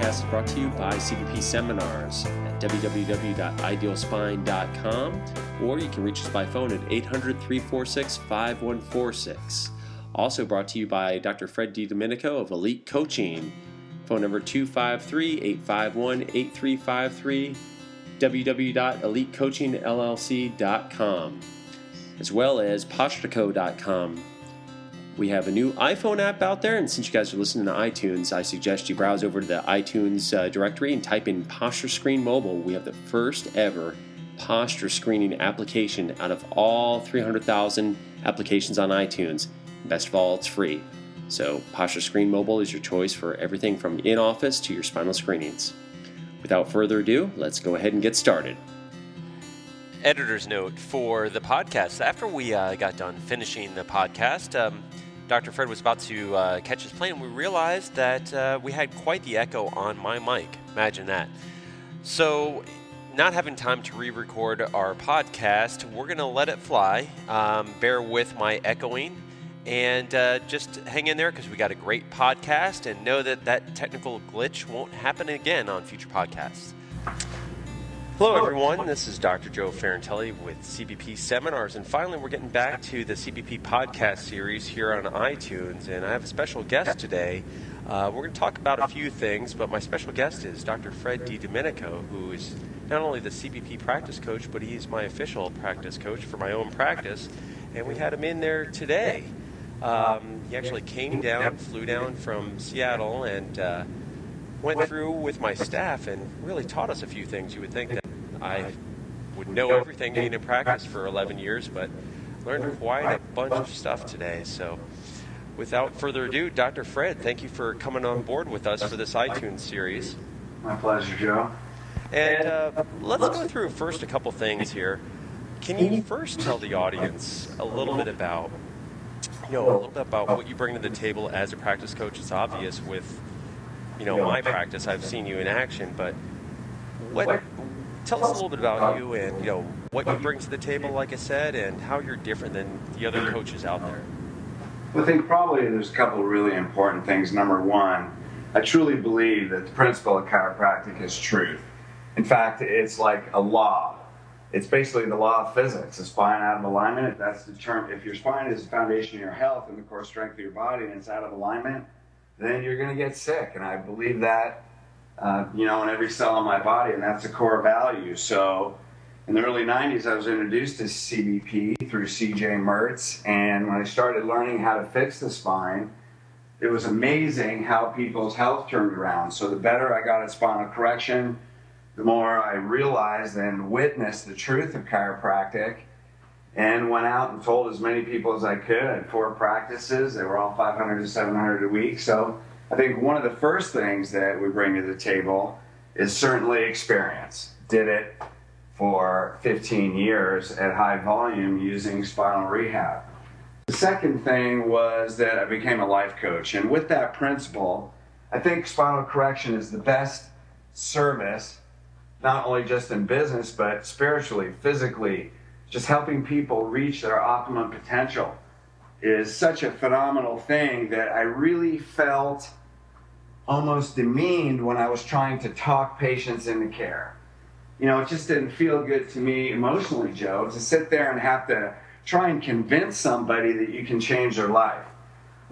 Podcast is brought to you by CBP Seminars at www.idealspine.com, or you can reach us by phone at 800 346 5146. Also brought to you by Dr. Fred DiDomenico of Elite Coaching. Phone number 253 851 8353, www.elitecoachingllc.com, as well as postureco.com. We have a new iPhone app out there, and since you guys are listening to iTunes, I suggest you browse over to the iTunes uh, directory and type in Posture Screen Mobile. We have the first ever posture screening application out of all 300,000 applications on iTunes. Best of all, it's free. So, Posture Screen Mobile is your choice for everything from in office to your spinal screenings. Without further ado, let's go ahead and get started. Editor's note for the podcast. After we uh, got done finishing the podcast, um, Dr. Fred was about to uh, catch his plane, and we realized that uh, we had quite the echo on my mic. Imagine that. So, not having time to re record our podcast, we're going to let it fly. Um, bear with my echoing and uh, just hang in there because we got a great podcast and know that that technical glitch won't happen again on future podcasts. Hello, everyone. This is Dr. Joe Ferrantelli with CBP Seminars. And finally, we're getting back to the CBP podcast series here on iTunes. And I have a special guest today. Uh, we're going to talk about a few things, but my special guest is Dr. Fred D. DiDomenico, who is not only the CBP practice coach, but he's my official practice coach for my own practice. And we had him in there today. Um, he actually came down, flew down from Seattle, and uh, went through with my staff and really taught us a few things. You would think that I would know everything being in practice for 11 years, but learned quite a bunch of stuff today. So, without further ado, Dr. Fred, thank you for coming on board with us for this iTunes series. My pleasure, Joe. And uh, let's go through first a couple things here. Can you first tell the audience a little bit about, you know, a little bit about what you bring to the table as a practice coach? It's obvious with, you know, my practice. I've seen you in action, but what tell us a little bit about you and you know what you bring to the table, like I said, and how you're different than the other coaches out there. I think probably there's a couple really important things. Number one, I truly believe that the principle of chiropractic is truth. In fact, it's like a law. It's basically the law of physics. A spine out of alignment, if that's the term, if your spine is the foundation of your health and the core strength of your body and it's out of alignment, then you're going to get sick. And I believe that uh, you know, in every cell in my body, and that's a core value. So, in the early 90s, I was introduced to CBP through CJ Mertz, and when I started learning how to fix the spine, it was amazing how people's health turned around. So, the better I got at spinal correction, the more I realized and witnessed the truth of chiropractic and went out and told as many people as I could. I had four practices, they were all 500 to 700 a week. So, I think one of the first things that we bring to the table is certainly experience. Did it for 15 years at high volume using spinal rehab. The second thing was that I became a life coach. And with that principle, I think spinal correction is the best service, not only just in business, but spiritually, physically, just helping people reach their optimum potential is such a phenomenal thing that I really felt almost demeaned when I was trying to talk patients into care. You know, it just didn't feel good to me emotionally, Joe, to sit there and have to try and convince somebody that you can change their life.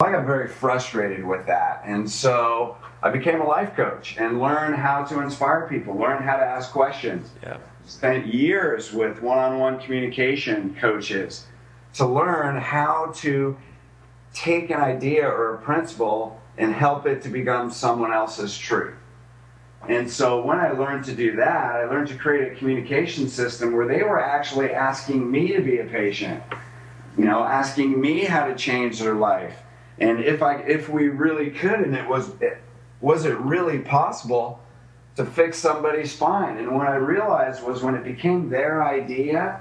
Well, I got very frustrated with that. And so I became a life coach and learned how to inspire people, learn how to ask questions. Yeah. Spent years with one on one communication coaches to learn how to take an idea or a principle and help it to become someone else's truth. And so when I learned to do that, I learned to create a communication system where they were actually asking me to be a patient, you know, asking me how to change their life. And if I if we really could and it was was it really possible to fix somebody's spine? And what I realized was when it became their idea,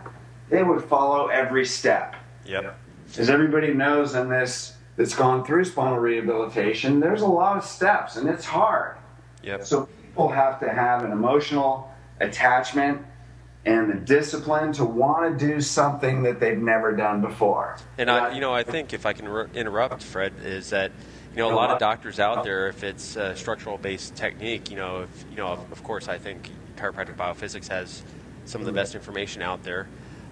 they would follow every step. Yep. As everybody knows in this that's gone through spinal rehabilitation, there's a lot of steps and it's hard. Yep. So people have to have an emotional attachment and the discipline to want to do something that they've never done before. And I, you know, I think if I can re- interrupt, Fred, is that you know, a lot of doctors out there, if it's a structural based technique, you know, if, you know, of course, I think chiropractic biophysics has some of the best information out there.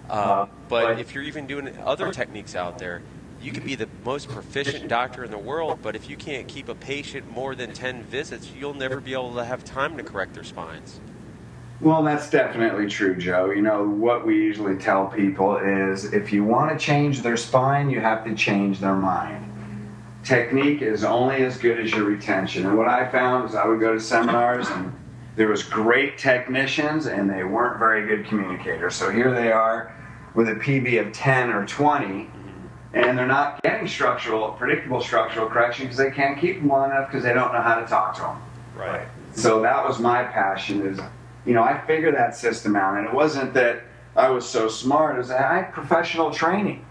Uh, but if you're even doing other techniques out there, you could be the most proficient doctor in the world, but if you can't keep a patient more than 10 visits, you'll never be able to have time to correct their spines. Well, that's definitely true, Joe. You know, what we usually tell people is if you want to change their spine, you have to change their mind. Technique is only as good as your retention. And what I found is I would go to seminars and there was great technicians and they weren't very good communicators. So here they are with a PB of 10 or 20 and they're not getting structural, predictable structural correction because they can't keep them long enough because they don't know how to talk to them. Right. So that was my passion is you know, I figured that system out, and it wasn't that I was so smart. It was that I had professional training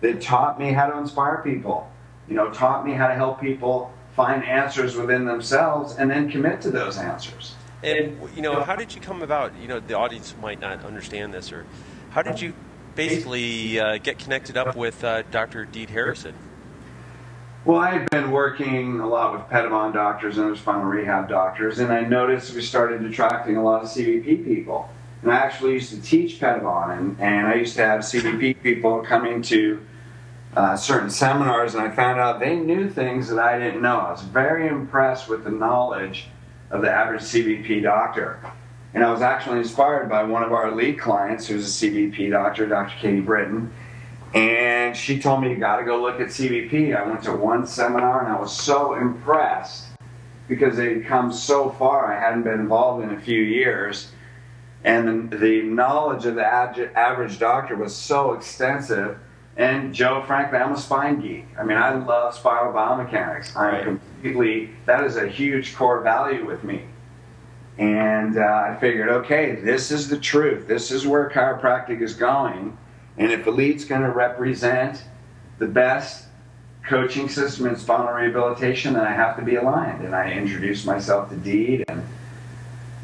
that taught me how to inspire people. You know, taught me how to help people find answers within themselves and then commit to those answers. And you know, how did you come about? You know, the audience might not understand this, or how did you basically uh, get connected up with uh, Dr. Deed Harrison? Well, I had been working a lot with Pettibon doctors and spinal rehab doctors, and I noticed we started attracting a lot of CBP people. And I actually used to teach Pettibon, and, and I used to have CBP people coming to uh, certain seminars, and I found out they knew things that I didn't know. I was very impressed with the knowledge of the average CBP doctor. And I was actually inspired by one of our lead clients, who's a CBP doctor, Dr. Katie Britton and she told me, you got to go look at CBP. I went to one seminar and I was so impressed because they'd come so far. I hadn't been involved in a few years. And the, the knowledge of the average doctor was so extensive. And Joe, frankly, I'm a spine geek. I mean, I love spinal biomechanics. I'm completely, that is a huge core value with me. And uh, I figured, okay, this is the truth. This is where chiropractic is going and if Elite's going to represent the best coaching system in spinal rehabilitation, then I have to be aligned. And I introduced myself to Deed, and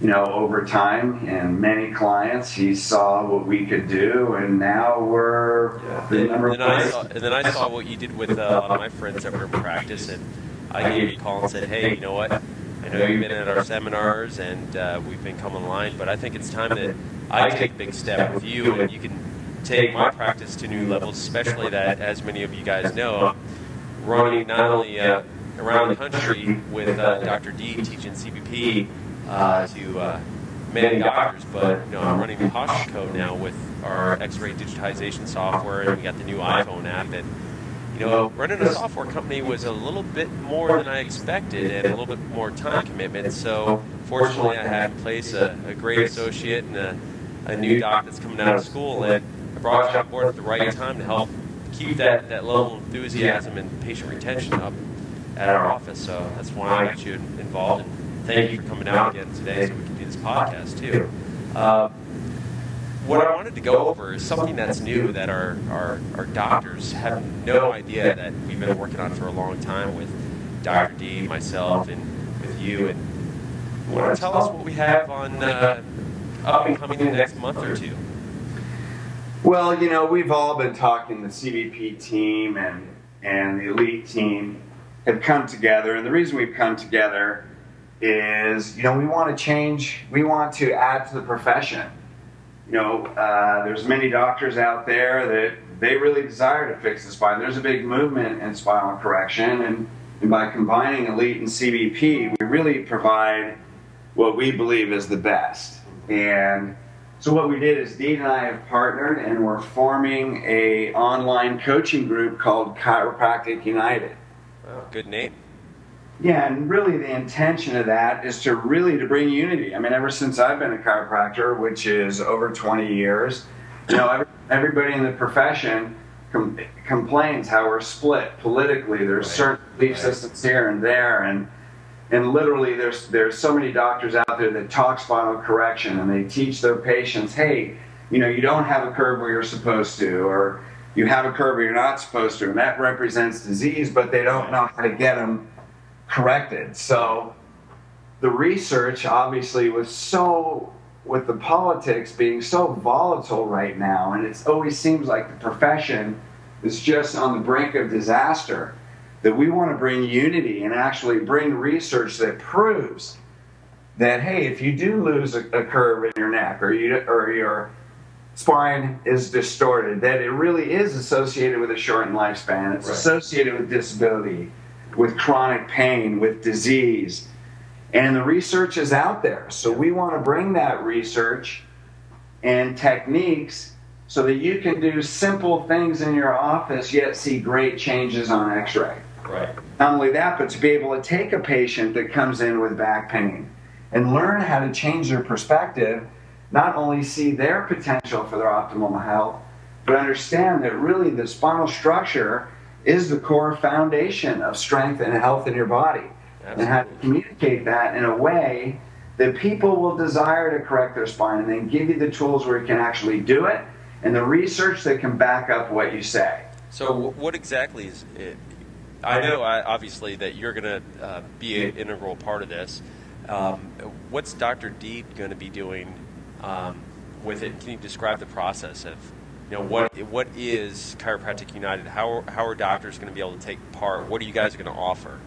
you know, over time and many clients, he saw what we could do, and now we're yeah. the number and, then I saw, and then I saw what you did with uh, a lot of my friends that were in practice, and I gave you a call and said, "Hey, you know what? I know you've been at our seminars, and uh, we've been coming online, but I think it's time that I take a big step with you, and you can." take my practice to new levels, especially that, as many of you guys know, running not only uh, around the country with uh, Dr. D teaching CBP uh, to uh, many doctors, but you know, I'm running PostureCo now with our X-ray digitization software, and we got the new iPhone app. And you know, running a software company was a little bit more than I expected, and a little bit more time commitment. So fortunately, I had in place a, a great associate and a, a new doc that's coming out of school, and I brought you on board at the right time to help keep that, that level of enthusiasm and patient retention up at our office. So that's why I got you involved. And thank you for coming out again today so we can do this podcast too. Uh, what I wanted to go over is something that's new that our, our, our doctors have no idea that we've been working on for a long time with Dr. D, myself, and with you. And want to tell us what we have on uh, up and coming in the next month or two? Well, you know, we've all been talking. The CBP team and and the elite team have come together, and the reason we've come together is, you know, we want to change. We want to add to the profession. You know, uh, there's many doctors out there that they really desire to fix the spine. There's a big movement in spinal correction, and, and by combining elite and CBP, we really provide what we believe is the best. And so what we did is Deed and I have partnered and we're forming a online coaching group called Chiropractic United. Good name. Yeah, and really the intention of that is to really to bring unity. I mean, ever since I've been a chiropractor, which is over 20 years, you know, every, everybody in the profession com- complains how we're split politically. There's right. certain belief right. systems here and there, and and literally there's there's so many doctors out there that talk spinal correction and they teach their patients hey you know you don't have a curve where you're supposed to or you have a curve where you're not supposed to and that represents disease but they don't know how to get them corrected so the research obviously was so with the politics being so volatile right now and it always seems like the profession is just on the brink of disaster that we want to bring unity and actually bring research that proves that hey, if you do lose a, a curve in your neck or you or your spine is distorted, that it really is associated with a shortened lifespan. It's right. associated with disability, with chronic pain, with disease. And the research is out there. So we want to bring that research and techniques so that you can do simple things in your office yet see great changes on x-ray. Right. Not only that, but to be able to take a patient that comes in with back pain and learn how to change their perspective, not only see their potential for their optimal health, but understand that really the spinal structure is the core foundation of strength and health in your body. Absolutely. And how to communicate that in a way that people will desire to correct their spine and then give you the tools where you can actually do it and the research that can back up what you say. So, what exactly is it? I know, obviously, that you're going to uh, be an integral part of this. Um, what's Dr. Deed going to be doing um, with it? Can you describe the process of, you know, what what is Chiropractic United? How how are doctors going to be able to take part? What are you guys going to offer?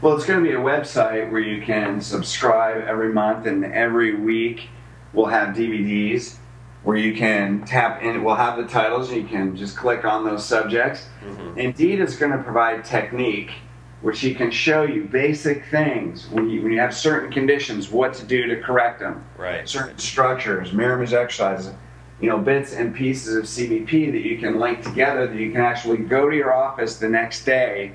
Well, it's going to be a website where you can subscribe every month, and every week we'll have DVDs where you can tap in. We'll have the titles, and you can just click on those subjects. Mm-hmm. Indeed, is going to provide technique which he can show you basic things when you, when you have certain conditions, what to do to correct them. Right. Certain structures, Merriman's exercises, you know, bits and pieces of CBP that you can link together that you can actually go to your office the next day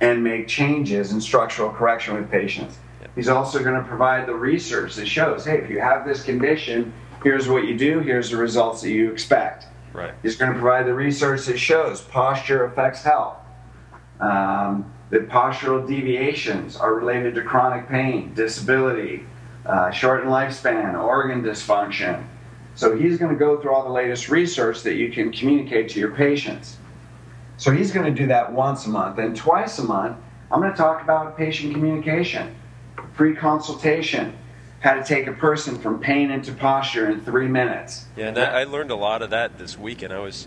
and make changes in structural correction with patients. He's also going to provide the research that shows, hey, if you have this condition, here's what you do, here's the results that you expect. Right. He's going to provide the research that shows posture affects health. Um, that postural deviations are related to chronic pain, disability, uh, shortened lifespan, organ dysfunction. So he's going to go through all the latest research that you can communicate to your patients. So he's going to do that once a month. And twice a month, I'm going to talk about patient communication, free consultation, how to take a person from pain into posture in three minutes. Yeah, and I learned a lot of that this week, and I was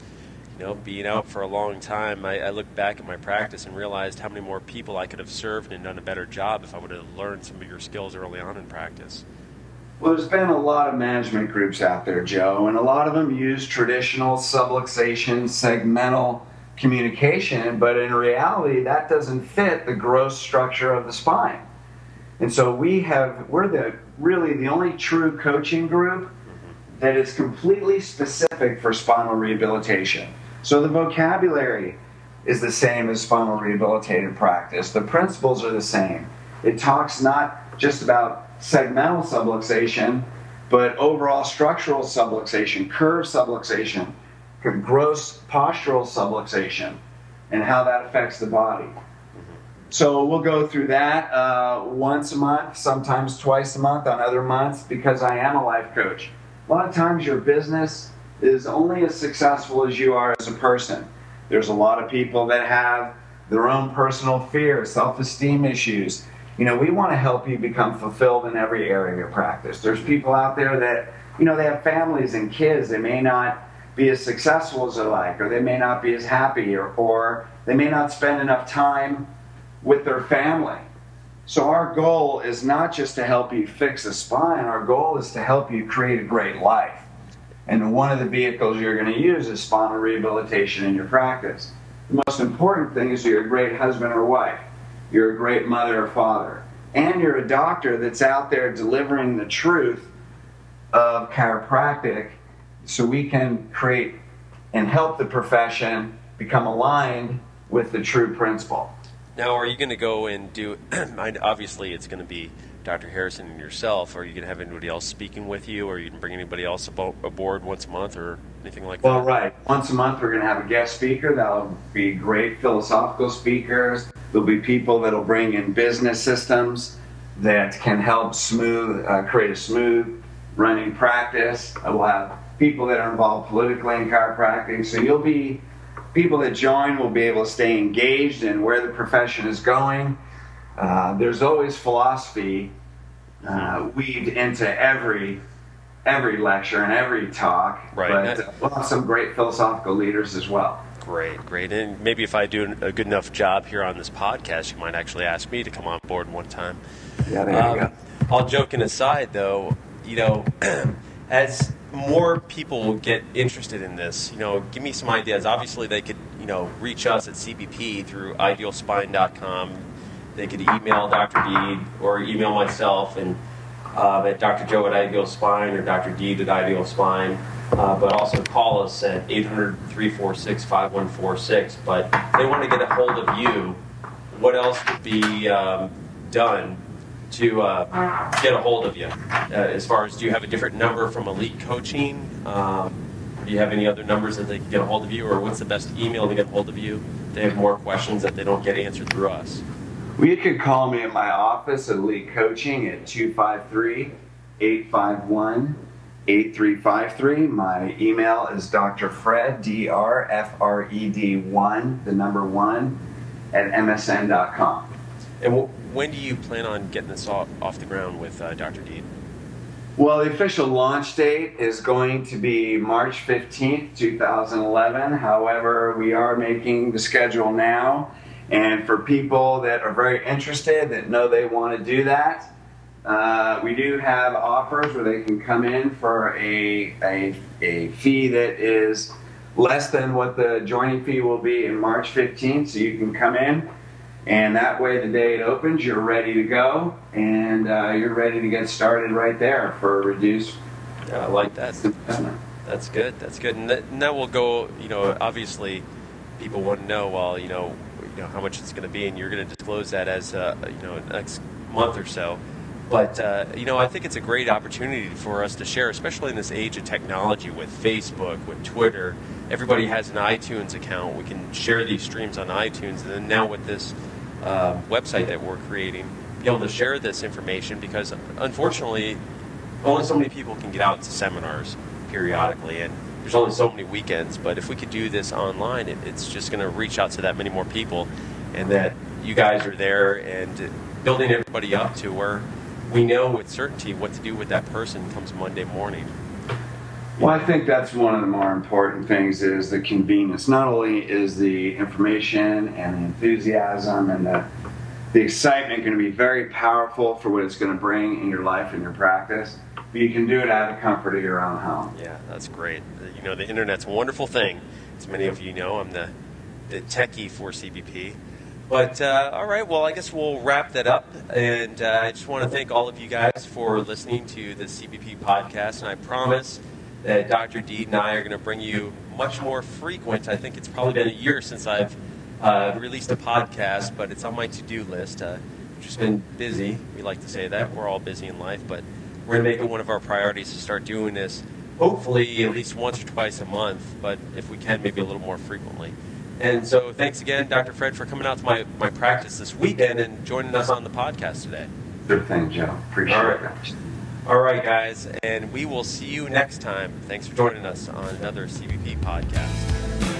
you know, being out for a long time, I, I look back at my practice and realized how many more people I could have served and done a better job if I would have learned some of your skills early on in practice. Well, there's been a lot of management groups out there, Joe, and a lot of them use traditional subluxation, segmental communication, but in reality, that doesn't fit the gross structure of the spine. And so we have, we're the really the only true coaching group that is completely specific for spinal rehabilitation. So the vocabulary is the same as spinal rehabilitative practice. The principles are the same. It talks not just about segmental subluxation, but overall structural subluxation, curve subluxation, gross postural subluxation, and how that affects the body. So we'll go through that uh, once a month, sometimes twice a month on other months, because I am a life coach. A lot of times your business is only as successful as you are as a person. There's a lot of people that have their own personal fears, self esteem issues. You know, we want to help you become fulfilled in every area of your practice. There's people out there that, you know, they have families and kids. They may not be as successful as they like, or they may not be as happy, or, or they may not spend enough time with their family. So, our goal is not just to help you fix a spine, our goal is to help you create a great life. And one of the vehicles you're going to use is spinal rehabilitation in your practice. The most important thing is you're a great husband or wife, you're a great mother or father, and you're a doctor that's out there delivering the truth of chiropractic so we can create and help the profession become aligned with the true principle. Now, are you going to go and do? obviously, it's going to be Dr. Harrison and yourself, are you going to have anybody else speaking with you, or you to bring anybody else aboard once a month, or anything like well, that? Well, right. Once a month, we're going to have a guest speaker. That'll be great philosophical speakers. There'll be people that'll bring in business systems that can help smooth, uh, create a smooth running practice. We'll have people that are involved politically in chiropractic. So you'll be people that join will be able to stay engaged in where the profession is going uh, there's always philosophy uh, weaved into every every lecture and every talk. Right. But uh, we'll have some great philosophical leaders as well. Great, great. And maybe if I do a good enough job here on this podcast, you might actually ask me to come on board one time. Yeah, there um, you go. All joking aside, though, you know, as more people get interested in this, you know, give me some ideas. Obviously, they could, you know, reach us at CBP through idealspine.com. They could email Dr. Deed or email myself and uh, at Dr. Joe at Ideal Spine or Dr. Deed at Ideal Spine. Uh, but also call us at 800 346 5146. But they want to get a hold of you. What else could be um, done to uh, get a hold of you? Uh, as far as do you have a different number from Elite Coaching? Um, do you have any other numbers that they can get a hold of you, or what's the best email to get a hold of you? They have more questions that they don't get answered through us. Well, you can call me at my office at Elite Coaching at 253 851 8353. My email is Dr. Fred, D R F R E D 1, the number 1, at msn.com. And w- when do you plan on getting this off, off the ground with uh, Dr. Deed? Well, the official launch date is going to be March 15th, 2011. However, we are making the schedule now. And for people that are very interested, that know they want to do that, uh, we do have offers where they can come in for a, a, a fee that is less than what the joining fee will be in March 15th. So you can come in and that way, the day it opens, you're ready to go, and uh, you're ready to get started right there for a reduced. Yeah, I like that. That's good. That's good. And that, and that will go. You know, obviously, people want to know. Well, you know, you know how much it's going to be, and you're going to disclose that as uh, you know next month or so. But uh, you know, I think it's a great opportunity for us to share, especially in this age of technology with Facebook, with Twitter. Everybody has an iTunes account. We can share these streams on iTunes, and then now with this uh, website that we're creating, be able to share this information because unfortunately, only so many people can get out to seminars periodically, and there's only so many weekends. But if we could do this online, it, it's just going to reach out to that many more people, and that you guys are there and building everybody up to where we know with certainty what to do with that person comes Monday morning. Well, I think that's one of the more important things is the convenience. Not only is the information and the enthusiasm and the, the excitement going to be very powerful for what it's going to bring in your life and your practice, but you can do it out of the comfort of your own home. Yeah, that's great. You know, the internet's a wonderful thing. As many of you know, I'm the, the techie for CBP. But uh, all right, well, I guess we'll wrap that up. And uh, I just want to thank all of you guys for listening to the CBP podcast. And I promise that Dr. Deed and I are going to bring you much more frequent. I think it's probably been a year since I've uh, released a podcast, but it's on my to-do list. Uh, just been busy. We like to say that we're all busy in life, but we're going to make it one of our priorities to start doing this. Hopefully, at least once or twice a month, but if we can, maybe a little more frequently. And so, thanks again, Dr. Fred, for coming out to my, my practice this weekend and joining us on the podcast today. Good thing, Joe. Appreciate it. All right, guys, and we will see you next time. Thanks for joining us on another CBP podcast.